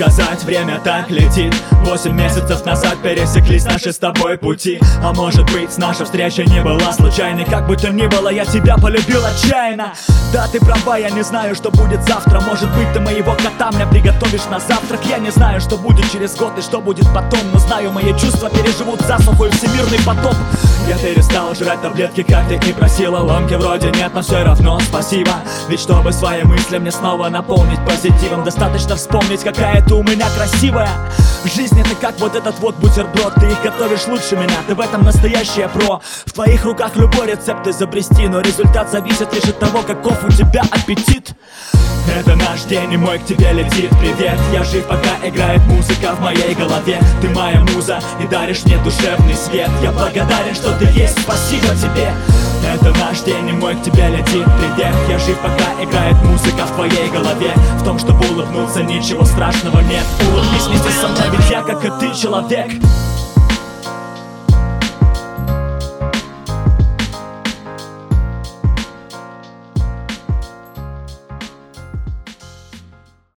сказать, время так летит. Восемь месяцев назад пересеклись наши с тобой пути. А может быть наша встреча не была случайной. Как бы то ни было, я тебя полюбил отчаянно. Да, ты права, я не знаю, что будет завтра. Может быть ты моего кота мне приготовишь на завтрак. Я не знаю, что будет через год и что будет потом. Но знаю, мои чувства переживут засуху и всемирный потоп Я перестал жрать таблетки, как ты и просила. Ломки вроде нет, но все равно спасибо. Ведь чтобы свои мысли мне снова наполнить позитивом Достаточно вспомнить, какая ты у меня красивая. Жизнь это как вот этот вот бутерброд Ты их готовишь лучше меня, ты в этом настоящая про. В твоих руках любой рецепт изобрести Но результат зависит лишь от того, каков у тебя аппетит это наш день и мой к тебе летит привет. Я жив, пока играет музыка в моей голове. Ты моя муза и даришь мне душевный свет. Я благодарен, что ты есть, спасибо тебе. Это наш день и мой к тебе летит привет. Я жив, пока играет музыка в твоей голове. В том, чтобы улыбнуться, ничего страшного нет. Улыбнись вместе со мной, ведь я, как и ты, человек